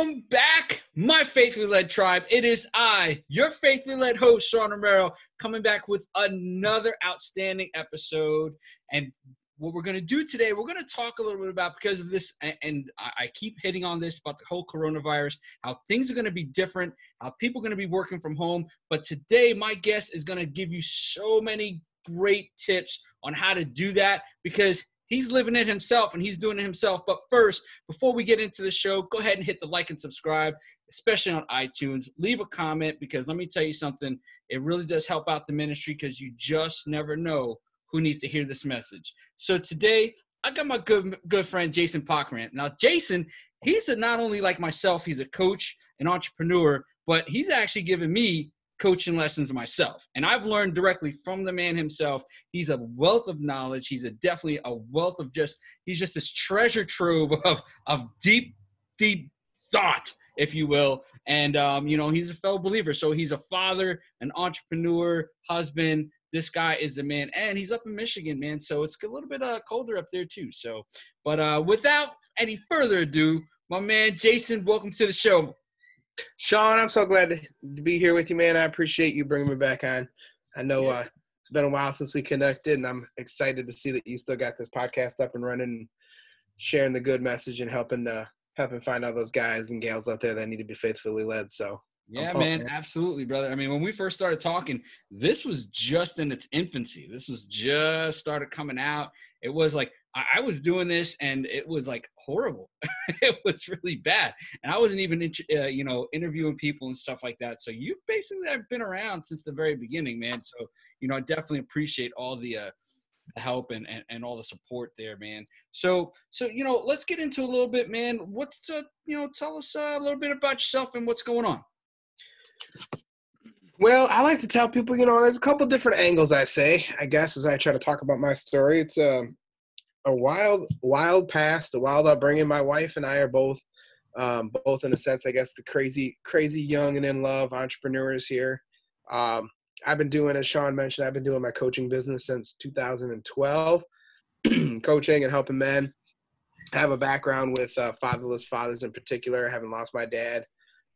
Welcome back, my faithfully led tribe. It is I, your faithfully led host, Sean Romero, coming back with another outstanding episode. And what we're going to do today, we're going to talk a little bit about because of this, and I keep hitting on this about the whole coronavirus, how things are going to be different, how people are going to be working from home. But today, my guest is going to give you so many great tips on how to do that because he's living it himself and he's doing it himself. But first, before we get into the show, go ahead and hit the like and subscribe, especially on iTunes. Leave a comment because let me tell you something, it really does help out the ministry because you just never know who needs to hear this message. So today, I got my good good friend Jason Pockran. Now, Jason, he's a, not only like myself, he's a coach, an entrepreneur, but he's actually given me coaching lessons myself. And I've learned directly from the man himself. He's a wealth of knowledge. He's a definitely a wealth of just he's just this treasure trove of of deep, deep thought, if you will. And um, you know, he's a fellow believer. So he's a father, an entrepreneur, husband, this guy is the man and he's up in michigan man so it's a little bit uh, colder up there too so but uh, without any further ado my man jason welcome to the show sean i'm so glad to be here with you man i appreciate you bringing me back on i know yeah. uh, it's been a while since we connected and i'm excited to see that you still got this podcast up and running and sharing the good message and helping uh helping find all those guys and gals out there that need to be faithfully led so yeah, man, absolutely, brother. I mean, when we first started talking, this was just in its infancy. This was just started coming out. It was like I was doing this, and it was like horrible. it was really bad, and I wasn't even, uh, you know, interviewing people and stuff like that. So you basically have been around since the very beginning, man. So you know, I definitely appreciate all the. Uh, help and, and, and all the support there, man. So so you know, let's get into a little bit, man. What's uh, you know, tell us uh, a little bit about yourself and what's going on. Well, I like to tell people, you know, there's a couple different angles. I say, I guess, as I try to talk about my story. It's um, a wild, wild past, a wild upbringing. My wife and I are both, um, both in a sense, I guess, the crazy, crazy young and in love entrepreneurs here. Um, I've been doing, as Sean mentioned, I've been doing my coaching business since 2012, coaching and helping men. I have a background with uh, fatherless fathers in particular. I haven't lost my dad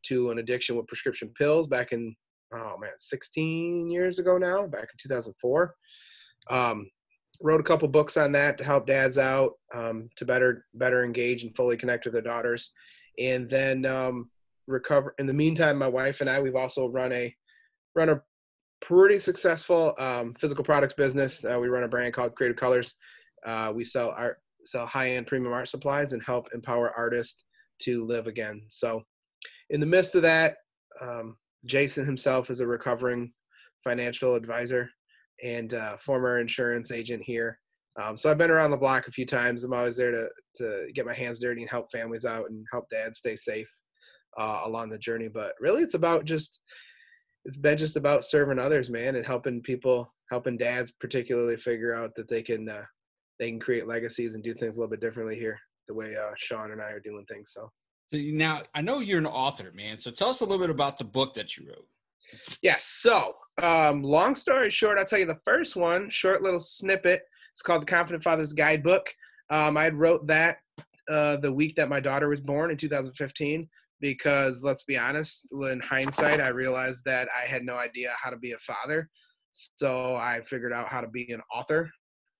to an addiction with prescription pills back in oh man 16 years ago now back in 2004 um, wrote a couple books on that to help dads out um, to better better engage and fully connect with their daughters. And then um, recover in the meantime my wife and i we've also run a run a pretty successful um, physical products business. Uh, we run a brand called creative colors. Uh, we sell art sell high-end premium art supplies and help empower artists to live again. So in the midst of that, um, Jason himself is a recovering financial advisor and uh, former insurance agent here. Um, so I've been around the block a few times. I'm always there to to get my hands dirty and help families out and help dads stay safe uh, along the journey. But really, it's about just it's been just about serving others, man, and helping people, helping dads particularly figure out that they can uh, they can create legacies and do things a little bit differently here, the way uh, Sean and I are doing things. So so now I know you're an author, man. So tell us a little bit about the book that you wrote. Yes. So, um, long story short, I'll tell you the first one, short little snippet. It's called The Confident Father's Guidebook. Um, I wrote that uh, the week that my daughter was born in 2015 because let's be honest, in hindsight, I realized that I had no idea how to be a father. So I figured out how to be an author,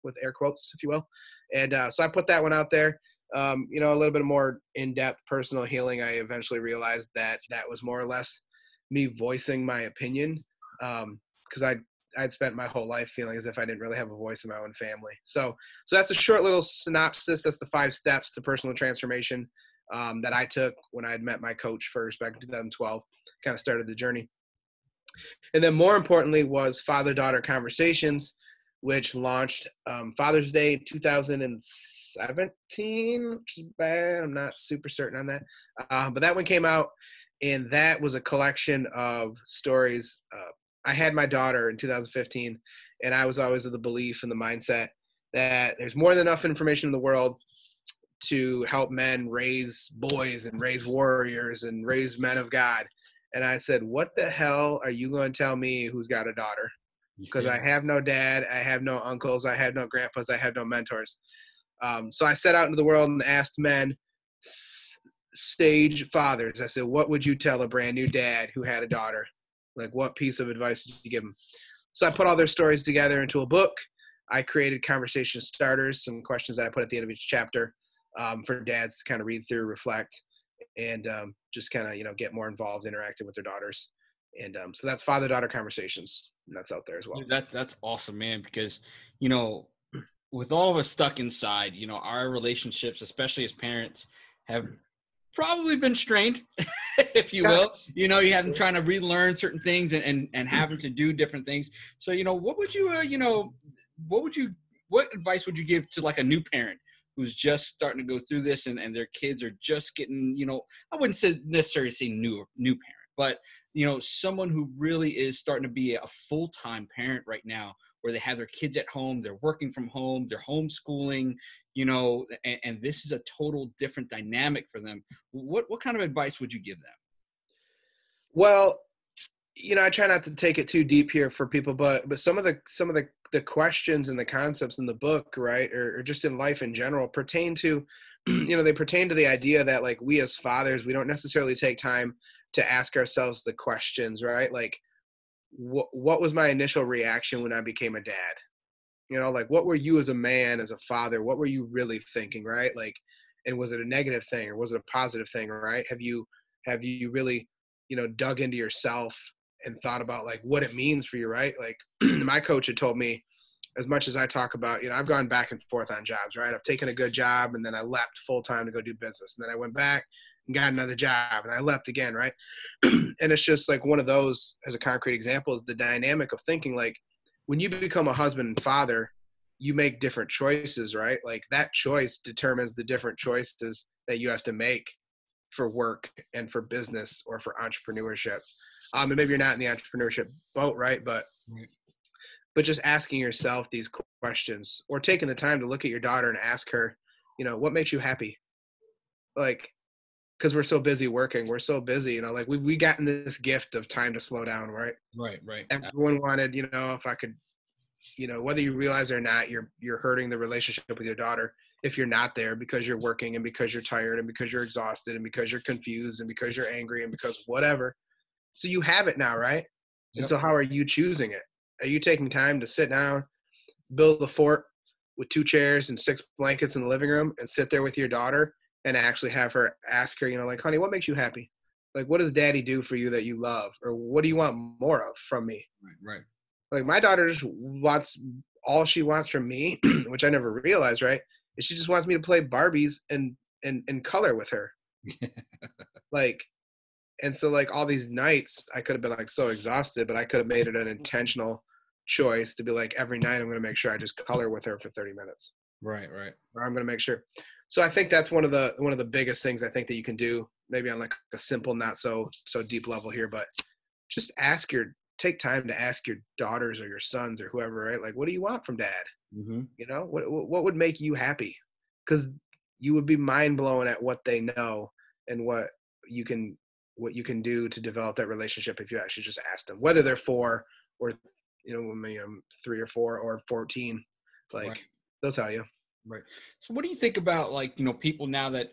with air quotes, if you will. And uh, so I put that one out there um, you know, a little bit more in-depth personal healing, I eventually realized that that was more or less me voicing my opinion because um, I'd I'd spent my whole life feeling as if I didn't really have a voice in my own family. So so that's a short little synopsis. That's the five steps to personal transformation um, that I took when I had met my coach first back in 2012. Kind of started the journey. And then more importantly was father-daughter conversations, which launched um, Father's Day 2017, which is bad. I'm not super certain on that. Uh, but that one came out, and that was a collection of stories. Uh, I had my daughter in 2015, and I was always of the belief and the mindset that there's more than enough information in the world to help men raise boys and raise warriors and raise men of God. And I said, What the hell are you going to tell me who's got a daughter? because I have no dad, I have no uncles, I have no grandpas, I have no mentors. Um, so I set out into the world and asked men stage fathers. I said, what would you tell a brand new dad who had a daughter? Like, what piece of advice did you give them? So I put all their stories together into a book. I created conversation starters, some questions that I put at the end of each chapter um, for dads to kind of read through, reflect, and um, just kind of you know get more involved, interacting with their daughters. And um, so that's father daughter conversations, and that's out there as well. That that's awesome, man. Because you know, with all of us stuck inside, you know, our relationships, especially as parents, have probably been strained, if you will. You know, you have them trying to relearn certain things and, and, and having to do different things. So, you know, what would you, uh, you know, what would you, what advice would you give to like a new parent who's just starting to go through this and, and their kids are just getting, you know, I wouldn't say necessarily say new, new parent, but, you know, someone who really is starting to be a full-time parent right now where they have their kids at home, they're working from home, they're homeschooling, you know, and, and, this is a total different dynamic for them. What what kind of advice would you give them? Well, you know, I try not to take it too deep here for people, but but some of the some of the the questions and the concepts in the book, right, or, or just in life in general, pertain to, you know, they pertain to the idea that like we as fathers, we don't necessarily take time to ask ourselves the questions, right? Like, what was my initial reaction when I became a dad? You know, like what were you as a man, as a father? What were you really thinking, right? Like, and was it a negative thing or was it a positive thing, right? Have you have you really, you know, dug into yourself and thought about like what it means for you, right? Like my coach had told me, as much as I talk about, you know, I've gone back and forth on jobs, right? I've taken a good job and then I left full time to go do business. And then I went back and got another job and I left again, right? and it's just like one of those, as a concrete example, is the dynamic of thinking like when you become a husband and father, you make different choices, right? Like that choice determines the different choices that you have to make for work and for business or for entrepreneurship. Um, and maybe you're not in the entrepreneurship boat, right? But but just asking yourself these questions or taking the time to look at your daughter and ask her, you know, what makes you happy? Like because we're so busy working we're so busy you know like we we gotten this gift of time to slow down right? Right right. Everyone wanted you know if i could you know whether you realize it or not you're you're hurting the relationship with your daughter if you're not there because you're working and because you're tired and because you're exhausted and because you're confused and because you're angry and because whatever. So you have it now right? Yep. and so how are you choosing it? Are you taking time to sit down build a fort with two chairs and six blankets in the living room and sit there with your daughter and actually have her ask her, you know, like, honey, what makes you happy? Like, what does daddy do for you that you love? Or what do you want more of from me? Right. right. Like, my daughter just wants all she wants from me, which I never realized, right? Is she just wants me to play Barbies and, and, and color with her. like, and so, like, all these nights, I could have been like so exhausted, but I could have made it an intentional choice to be like, every night I'm going to make sure I just color with her for 30 minutes. Right, right. Or I'm going to make sure so I think that's one of the one of the biggest things I think that you can do, maybe on like a simple, not so so deep level here, but just ask your take time to ask your daughters or your sons or whoever, right? Like, what do you want from dad? Mm-hmm. You know, what what would make you happy? Because you would be mind blown at what they know and what you can what you can do to develop that relationship if you actually just ask them, whether they're four or you know, maybe I'm three or four or fourteen, like right. they'll tell you. Right. So what do you think about like, you know, people now that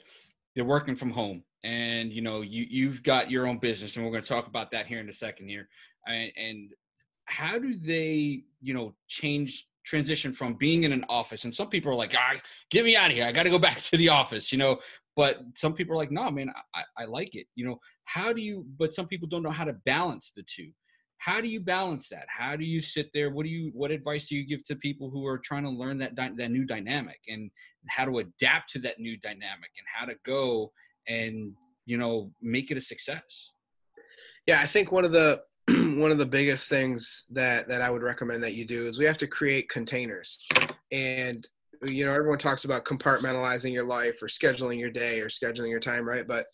they're working from home and you know, you you've got your own business and we're going to talk about that here in a second here. And, and how do they, you know, change transition from being in an office and some people are like, ah, get me out of here. I got to go back to the office, you know, but some people are like, no, man, I, I like it. You know, how do you, but some people don't know how to balance the two how do you balance that? How do you sit there? What do you what advice do you give to people who are trying to learn that that new dynamic and how to adapt to that new dynamic and how to go and you know make it a success? Yeah i think one of the one of the biggest things that that i would recommend that you do is we have to create containers. And you know everyone talks about compartmentalizing your life or scheduling your day or scheduling your time right? But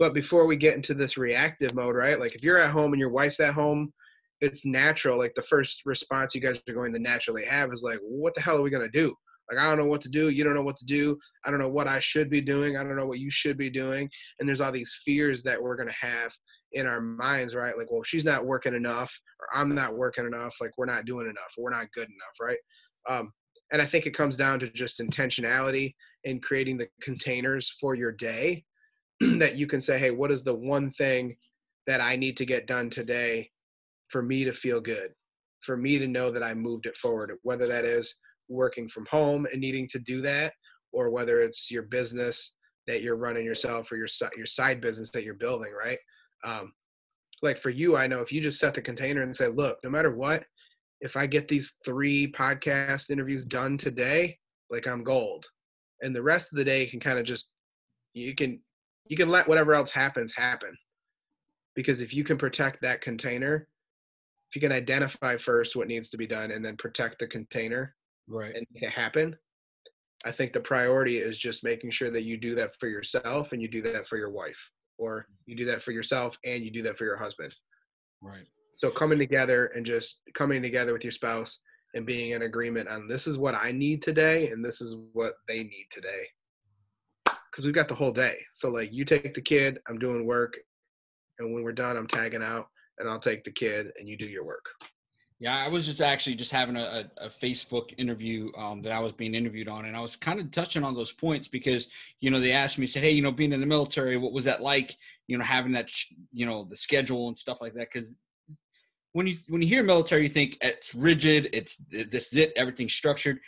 but before we get into this reactive mode right? Like if you're at home and your wife's at home it's natural. Like the first response you guys are going to naturally have is like, what the hell are we gonna do? Like I don't know what to do. You don't know what to do. I don't know what I should be doing. I don't know what you should be doing. And there's all these fears that we're gonna have in our minds, right? Like, well, she's not working enough, or I'm not working enough. Like we're not doing enough, we're not good enough, right? Um, and I think it comes down to just intentionality and creating the containers for your day that you can say, hey, what is the one thing that I need to get done today for me to feel good, for me to know that I moved it forward, whether that is working from home and needing to do that, or whether it's your business that you're running yourself or your your side business that you're building, right? Um, like for you, I know if you just set the container and say, look, no matter what, if I get these three podcast interviews done today, like I'm gold. And the rest of the day can kind of just you can you can let whatever else happens happen. Because if you can protect that container, if you can identify first what needs to be done and then protect the container right and make it happen, I think the priority is just making sure that you do that for yourself and you do that for your wife or you do that for yourself and you do that for your husband. Right. So coming together and just coming together with your spouse and being in agreement on this is what I need today and this is what they need today. Cuz we've got the whole day. So like you take the kid, I'm doing work and when we're done I'm tagging out and I'll take the kid and you do your work. Yeah, I was just actually just having a, a Facebook interview um, that I was being interviewed on, and I was kind of touching on those points because you know they asked me, said, "Hey, you know, being in the military, what was that like? You know, having that, you know, the schedule and stuff like that." Because when you when you hear military, you think it's rigid, it's this is it, everything's structured,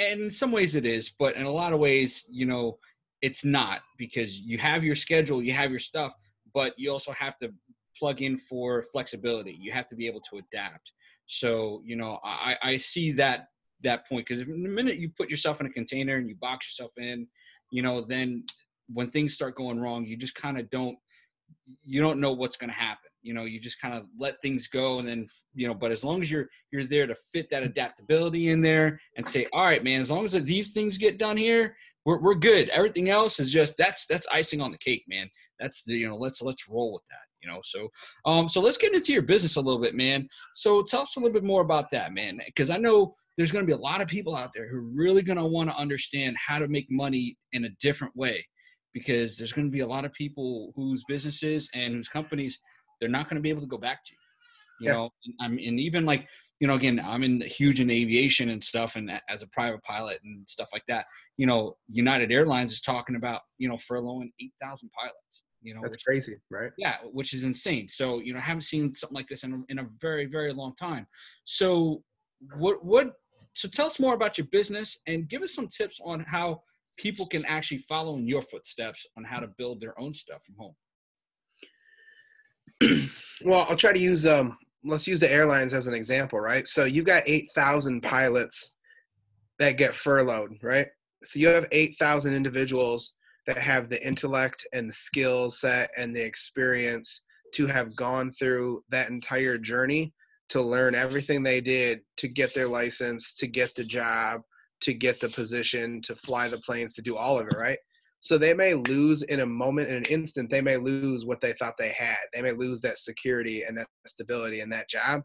and in some ways it is, but in a lot of ways, you know, it's not because you have your schedule, you have your stuff, but you also have to plug in for flexibility. You have to be able to adapt. So you know, I, I see that that point because the minute you put yourself in a container and you box yourself in, you know, then when things start going wrong, you just kind of don't you don't know what's going to happen. You know, you just kind of let things go, and then you know. But as long as you're you're there to fit that adaptability in there and say, all right, man, as long as these things get done here, we're we're good. Everything else is just that's that's icing on the cake, man. That's the you know let's let's roll with that you know so um so let's get into your business a little bit man. So tell us a little bit more about that man because i know there's going to be a lot of people out there who are really going to want to understand how to make money in a different way because there's going to be a lot of people whose businesses and whose companies they're not going to be able to go back to you yeah. know? I mean and even like you know again i'm in huge in aviation and stuff and as a private pilot and stuff like that. You know united airlines is talking about you know furloughing 8000 pilots you know, that's crazy, right? Yeah, which is insane. So you know, I haven't seen something like this in a, in a very very long time. So what what? So tell us more about your business and give us some tips on how people can actually follow in your footsteps on how to build their own stuff from home. well, I'll try to use um. Let's use the airlines as an example, right? So you've got eight thousand pilots that get furloughed, right? So you have eight thousand individuals that have the intellect and the skill set and the experience to have gone through that entire journey to learn everything they did to get their license, to get the job, to get the position, to fly the planes, to do all of it, right? So they may lose in a moment, in an instant, they may lose what they thought they had. They may lose that security and that stability and that job.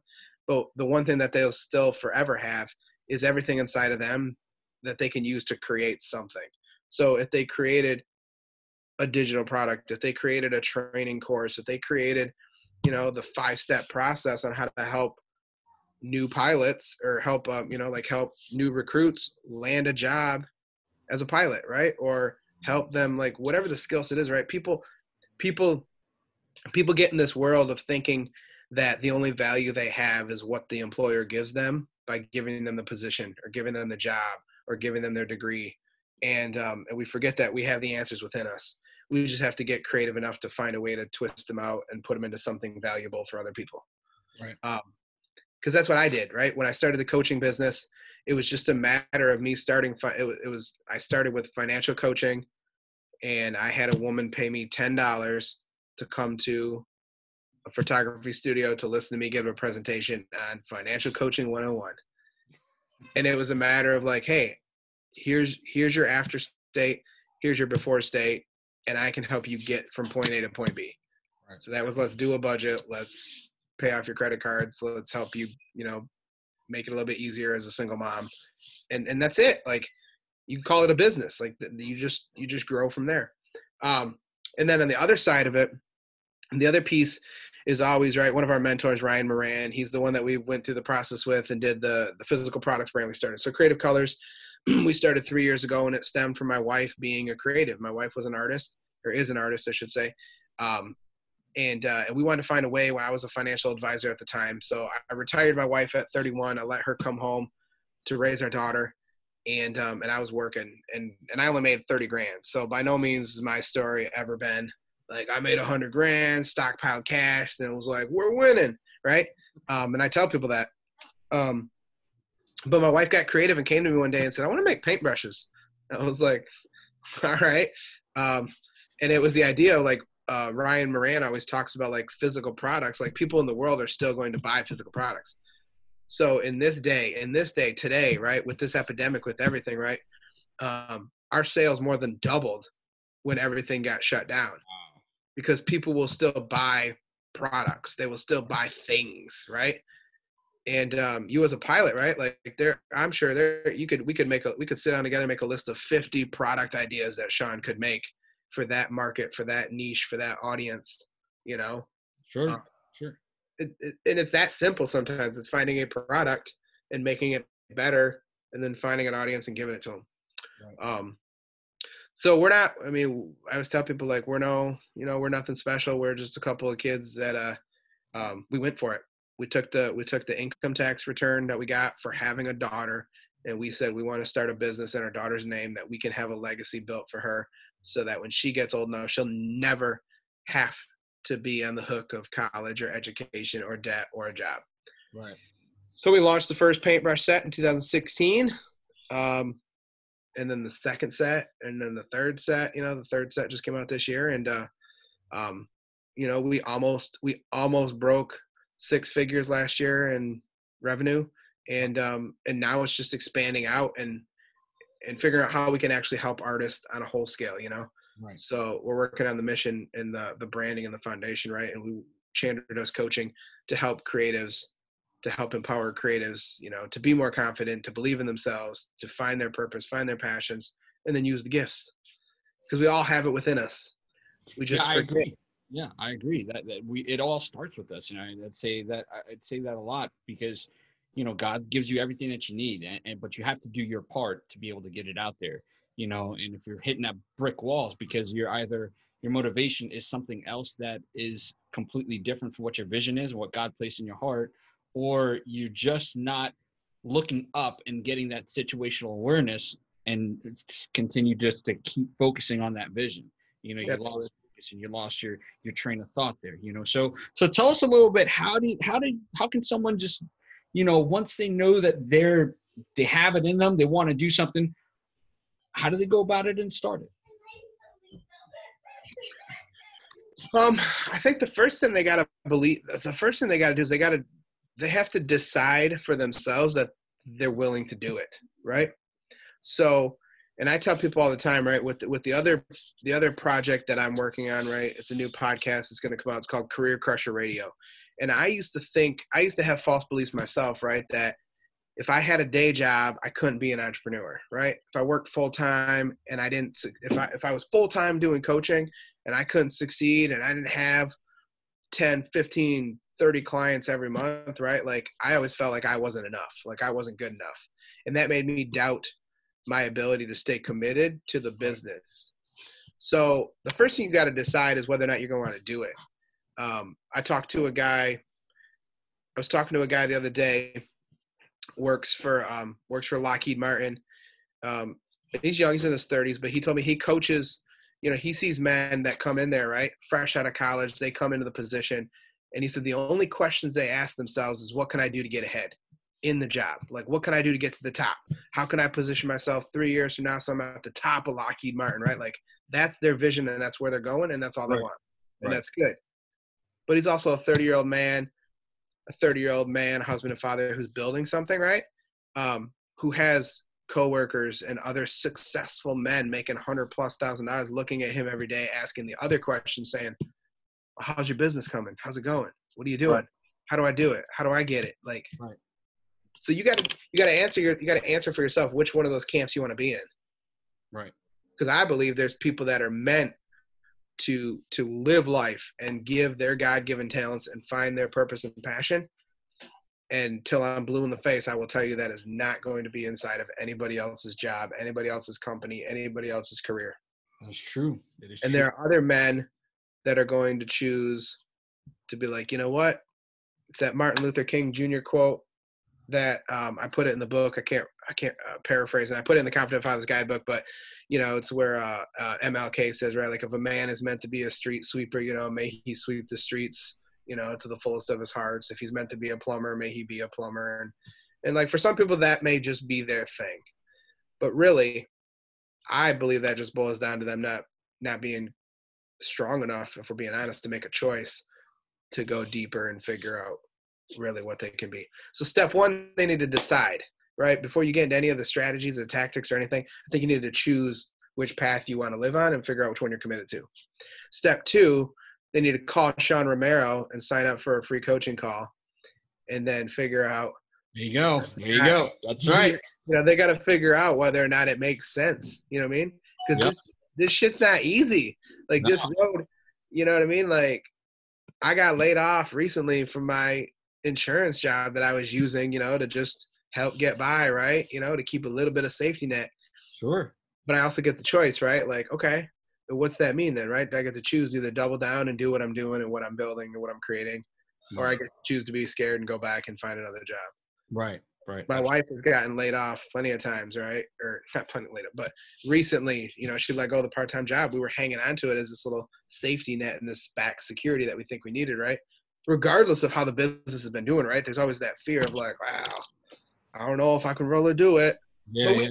But the one thing that they'll still forever have is everything inside of them that they can use to create something. So if they created a digital product, if they created a training course, if they created, you know, the five step process on how to help new pilots or help, um, you know, like help new recruits land a job as a pilot, right? Or help them like whatever the skill set is, right? People, people, people get in this world of thinking that the only value they have is what the employer gives them by giving them the position or giving them the job or giving them their degree and um, and we forget that we have the answers within us we just have to get creative enough to find a way to twist them out and put them into something valuable for other people. Right. Um because that's what i did right? When i started the coaching business it was just a matter of me starting it, it was i started with financial coaching and i had a woman pay me $10 to come to a photography studio to listen to me give a presentation on financial coaching 101 and it was a matter of like hey here's here's your after state here's your before state and I can help you get from point A to point B. Right. So that was let's do a budget, let's pay off your credit cards, let's help you, you know, make it a little bit easier as a single mom, and and that's it. Like you call it a business, like you just you just grow from there. Um, and then on the other side of it, the other piece is always right. One of our mentors, Ryan Moran, he's the one that we went through the process with and did the the physical products brand we started. So Creative Colors we started three years ago and it stemmed from my wife being a creative my wife was an artist or is an artist, I should say. Um, and uh, and we wanted to find a way. While I was a financial advisor at the time, so I retired my wife at 31. I let her come home to raise our daughter, and um, and I was working, and and I only made 30 grand. So by no means has my story ever been like I made 100 grand, stockpiled cash, and it was like we're winning, right? Um, and I tell people that. Um, but my wife got creative and came to me one day and said, "I want to make paintbrushes." I was like, "All right." Um, and it was the idea of like uh, Ryan Moran always talks about like physical products. Like people in the world are still going to buy physical products. So in this day, in this day today, right, with this epidemic, with everything, right, um, our sales more than doubled when everything got shut down because people will still buy products. They will still buy things, right? And um, you as a pilot, right? Like there, I'm sure there you could we could make a we could sit down together make a list of 50 product ideas that Sean could make for that market, for that niche, for that audience. You know, sure, uh, sure. It, it, and it's that simple. Sometimes it's finding a product and making it better, and then finding an audience and giving it to them. Right. Um, so we're not. I mean, I always tell people like we're no, you know, we're nothing special. We're just a couple of kids that uh, um, we went for it. We took the we took the income tax return that we got for having a daughter, and we said we want to start a business in our daughter's name that we can have a legacy built for her so that when she gets old enough, she'll never have to be on the hook of college or education or debt or a job. Right. So we launched the first paintbrush set in 2016. Um, and then the second set and then the third set, you know, the third set just came out this year. And, uh, um, you know, we almost, we almost broke six figures last year in revenue. And, um, and now it's just expanding out and, and figuring out how we can actually help artists on a whole scale, you know? Right. So we're working on the mission and the, the branding and the foundation, right? And we, Chandler does coaching to help creatives, to help empower creatives, you know, to be more confident, to believe in themselves, to find their purpose, find their passions, and then use the gifts. Because we all have it within us. We just yeah, I agree. Yeah, I agree that, that we it all starts with us. You know, I'd say that I'd say that a lot because you know god gives you everything that you need and, and, but you have to do your part to be able to get it out there you know and if you're hitting at brick walls because you're either your motivation is something else that is completely different from what your vision is and what god placed in your heart or you're just not looking up and getting that situational awareness and continue just to keep focusing on that vision you know you lost focus and you lost your your train of thought there you know so so tell us a little bit how do you, how do how can someone just you know, once they know that they're they have it in them, they want to do something, how do they go about it and start it? Um, I think the first thing they gotta believe, the first thing they gotta do is they gotta, they have to decide for themselves that they're willing to do it, right? So, and I tell people all the time, right, with with the other the other project that I'm working on, right, it's a new podcast. It's going to come out. It's called Career Crusher Radio, and I used to think, I used to have false beliefs myself, right? That if I had a day job, I couldn't be an entrepreneur, right? If I worked full time and I didn't, if I, if I was full time doing coaching and I couldn't succeed and I didn't have 10, 15, 30 clients every month, right? Like I always felt like I wasn't enough, like I wasn't good enough. And that made me doubt my ability to stay committed to the business. So the first thing you got to decide is whether or not you're going to want to do it um, I talked to a guy. I was talking to a guy the other day. Works for um, works for Lockheed Martin. Um, he's young. He's in his 30s, but he told me he coaches. You know, he sees men that come in there right, fresh out of college. They come into the position, and he said the only questions they ask themselves is, "What can I do to get ahead?" In the job. Like, what can I do to get to the top? How can I position myself three years from now so I'm at the top of Lockheed Martin, right? Like, that's their vision and that's where they're going and that's all they want. And right. that's good but he's also a 30 year old man, a 30 year old man, husband and father who's building something, right? Um, who has coworkers and other successful men making 100 plus thousand dollars looking at him every day, asking the other questions, saying, How's your business coming? How's it going? What are you doing? Right. How do I do it? How do I get it? Like, right. So you got to you got to answer your you got to answer for yourself which one of those camps you want to be in. Right. Because I believe there's people that are meant to to live life and give their god-given talents and find their purpose and passion and till i'm blue in the face i will tell you that is not going to be inside of anybody else's job anybody else's company anybody else's career That's true. It is And true. there are other men that are going to choose to be like, you know what? It's that Martin Luther King Jr. quote that um, I put it in the book. I can't I can't uh, paraphrase it. I put it in the Confident Father's Guidebook, but you know, it's where uh, uh, MLK says, right, like if a man is meant to be a street sweeper, you know, may he sweep the streets, you know, to the fullest of his hearts. If he's meant to be a plumber, may he be a plumber. And and like for some people, that may just be their thing, but really, I believe that just boils down to them not not being strong enough, if we're being honest, to make a choice to go deeper and figure out really what they can be. So step one, they need to decide, right? Before you get into any of the strategies or tactics or anything, I think you need to choose which path you want to live on and figure out which one you're committed to. Step two, they need to call Sean Romero and sign up for a free coaching call and then figure out there you go. There you go. That's right. you know, they got to figure out whether or not it makes sense. You know what I mean? Because Yep. this this shit's not easy. Like this road, you know what I mean? Like I got laid off recently from my insurance job that I was using, you know, to just help get by, right? You know, to keep a little bit of safety net. Sure. But I also get the choice, right? Like, okay, what's that mean then, right? I get to choose either double down and do what I'm doing and what I'm building and what I'm creating, or I mm-hmm. get to choose to be scared and go back and find another job Right. Right. my wife has gotten laid off plenty of times, right? Or not plenty laid off, but recently, you know, she let go of oh, the part-time job. We were hanging on to it as this little safety net and this back security that we think we needed, right? Regardless of how the business has been doing, right? There's always that fear of like, wow, I don't know if I can really do it. Yeah. Yeah.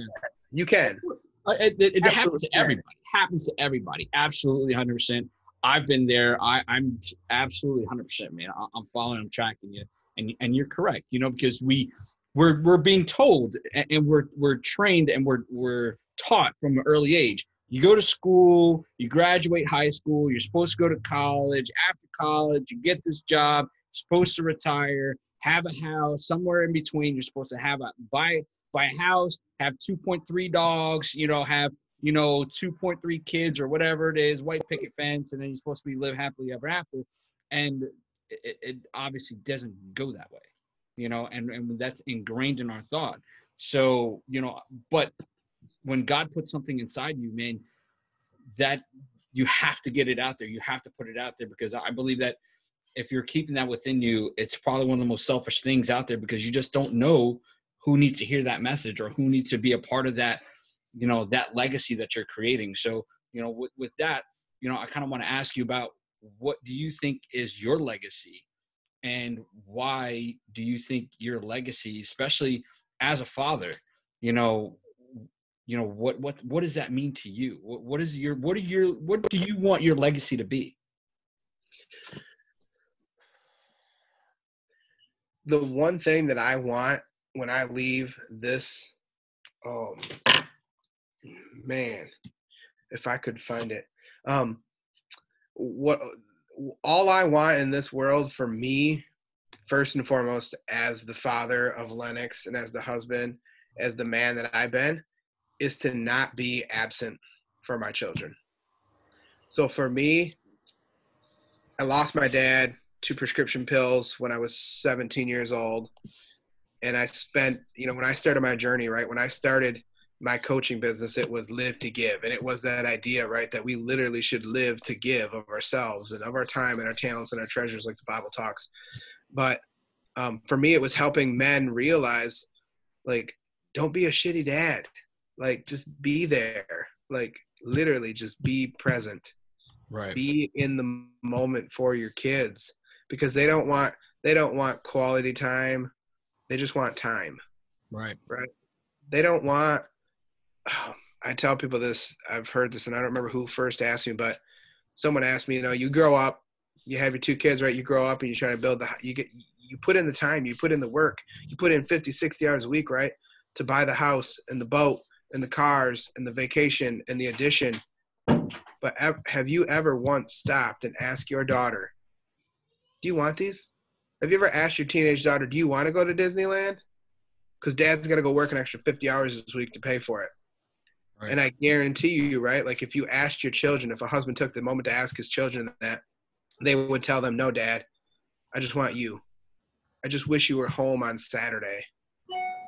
You can. Uh, It, it, it happens to everybody. Happens to everybody. Absolutely, hundred percent. I've been there. I, I'm absolutely hundred percent, man. I, I'm following. I'm tracking you, and and you're correct. You know, because we we're we're being told, and, and we're we're trained, and we're we're taught from an early age. You go to school, you graduate high school, you're supposed to go to college. After college, you get this job, supposed to retire, have a house somewhere in between. You're supposed to have a buy buy a house, have 2.3 dogs, you know, have you know 2.3 kids or whatever it is, white picket fence, and then you're supposed to be live happily ever after, and it, it obviously doesn't go that way, you know, and and that's ingrained in our thought. So you know, but when God puts something inside you, man, that you have to get it out there. You have to put it out there because I believe that if you're keeping that within you, it's probably one of the most selfish things out there because you just don't know who needs to hear that message or who needs to be a part of that, you know, that legacy that you're creating. So, you know, with, with that, you know, I kind of want to ask you about what do you think is your legacy and why do you think your legacy, especially as a father, you know, you know what what what does that mean to you? What, what is your what are your what do you want your legacy to be? The one thing that I want when I leave this, um man, if I could find it, um, what all I want in this world for me, first and foremost, as the father of Lennox and as the husband, as the man that I've been, is to not be absent for my children. So for me, I lost my dad to prescription pills when I was 17 years old. And I spent, you know, when I started my journey, right, when I started my coaching business, it was live to give. And it was that idea, right, that we literally should live to give of ourselves and of our time and our talents and our treasures, like the Bible talks. But um, for me, it was helping men realize, like, don't be a shitty dad. Like, just be there. Like, literally, just be present. Right. Be in the moment for your kids. Because they don't want they don't want quality time. They just want time. Right. Right. they don't want i tell people this i've heard this and i don't remember who first asked me but someone asked me you know you grow up you have your two kids right? You grow up and you try to build the you get you put in the time you put in the work you put in 50 60 hours a week right? To buy the house and the boat and the cars and the vacation and the addition. But have you ever once stopped and asked your daughter do you want these? Have you ever asked your teenage daughter do you want to go to disneyland? Because dad's got to go work an extra 50 hours this week to pay for it. Right. and i guarantee you right like if you asked your children if a husband took the moment to ask his children that they would tell them no dad i just want you. I just wish you were home on saturday.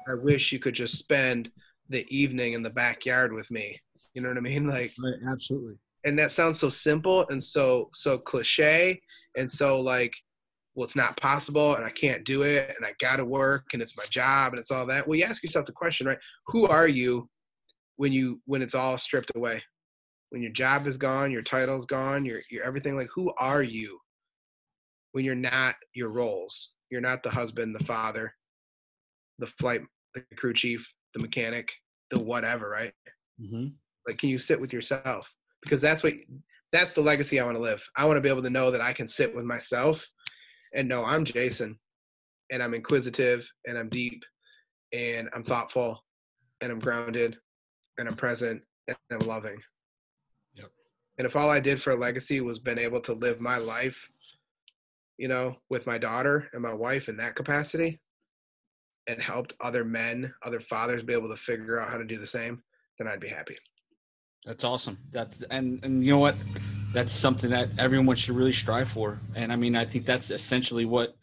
I wish you could just spend the evening in the backyard with me You know what I mean? Like, right, absolutely. And that sounds so simple and so so cliche and so like, well, it's not possible and I can't do it and I got to work and it's my job and it's all that. Well, you ask yourself the question, right? Who are you when you when it's all stripped away? When your job is gone, your title's gone, your your everything. Like, who are you when you're not your roles? You're not the husband, the father, the flight, the crew chief, the mechanic, the whatever, right? Mm-hmm. Like, can you sit with yourself? Because that's what that's the legacy I want to live. I want to be able to know that I can sit with myself and know I'm Jason and I'm inquisitive and I'm deep and I'm thoughtful and I'm grounded and I'm present and I'm loving. Yep. And if all I did for a legacy was been able to live my life, you know, with my daughter and my wife in that capacity and helped other men, other fathers be able to figure out how to do the same, then I'd be happy. That's awesome. That's and and you know what? That's something that everyone should really strive for. And I mean, I think that's essentially what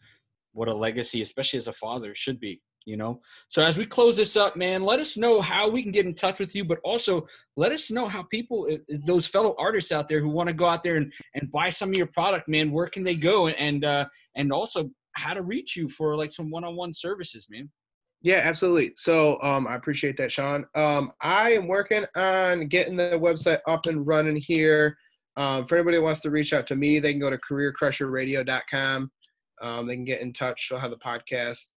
what a legacy, especially as a father, should be. You know. So as we close this up, man, let us know how we can get in touch with you, but also let us know how people, those fellow artists out there who want to go out there and and buy some of your product, man. Where can they go? And uh, and also how to reach you for like some one-on-one services, man. Yeah, absolutely. So um, I appreciate that, Sean. Um, I am working on getting the website up and running here. Um, for anybody who wants to reach out to me, they can go to careercrusherradio.com. Um, they can get in touch. We'll have the podcast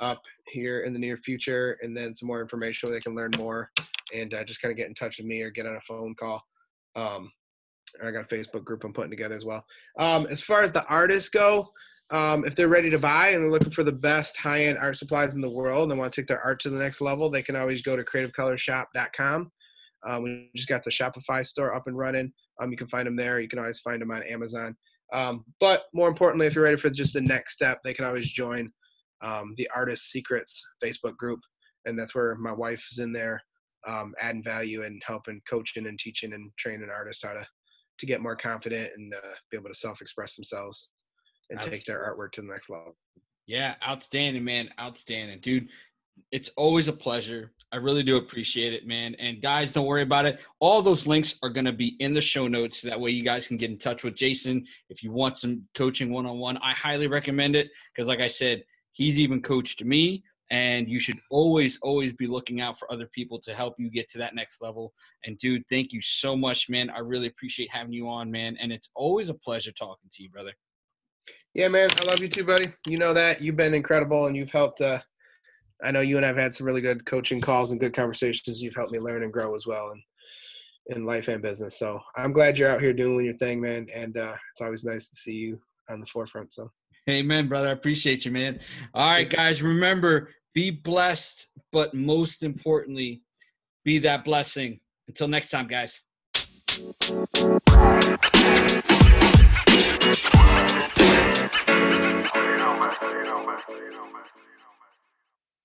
up here in the near future, and then some more information where they can learn more and uh, just kind of get in touch with me or get on a phone call. Um, I got a Facebook group I'm putting together as well. Um, as far as the artists go, um, if they're ready to buy and they're looking for the best high-end art supplies in the world and want to take their art to the next level, they can always go to creativecolorshop.com. Um, we just got the Shopify store up and running. Um, you can find them there. You can always find them on Amazon. Um, but more importantly, if you're ready for just the next step, they can always join um, the Artist Secrets Facebook group, and that's where my wife is in there, um, adding value and helping coaching and teaching and training artists how to to get more confident and uh, be able to self-express themselves and take their artwork to the next level. Yeah, outstanding, man. Outstanding. Dude, it's always a pleasure. I really do appreciate it, man. And guys, don't worry about it. All those links are going to be in the show notes. So that way you guys can get in touch with Jason if you want some coaching one on one. I highly recommend it because, like I said, he's even coached me. And you should always, always be looking out for other people to help you get to that next level. And dude, thank you so much, man. I really appreciate having you on, man. And it's always a pleasure talking to you, brother. Yeah, man. I love you too, buddy. You know that. You've been incredible and you've helped. Uh, I know you and I've had some really good coaching calls and good conversations. You've helped me learn and grow as well in, in life and business. So I'm glad you're out here doing your thing, man. And uh, it's always nice to see you on the forefront. So, amen, brother. I appreciate you, man. All right, guys. Remember, be blessed, but most importantly, be that blessing. Until next time, guys. You know, man. You know. You know.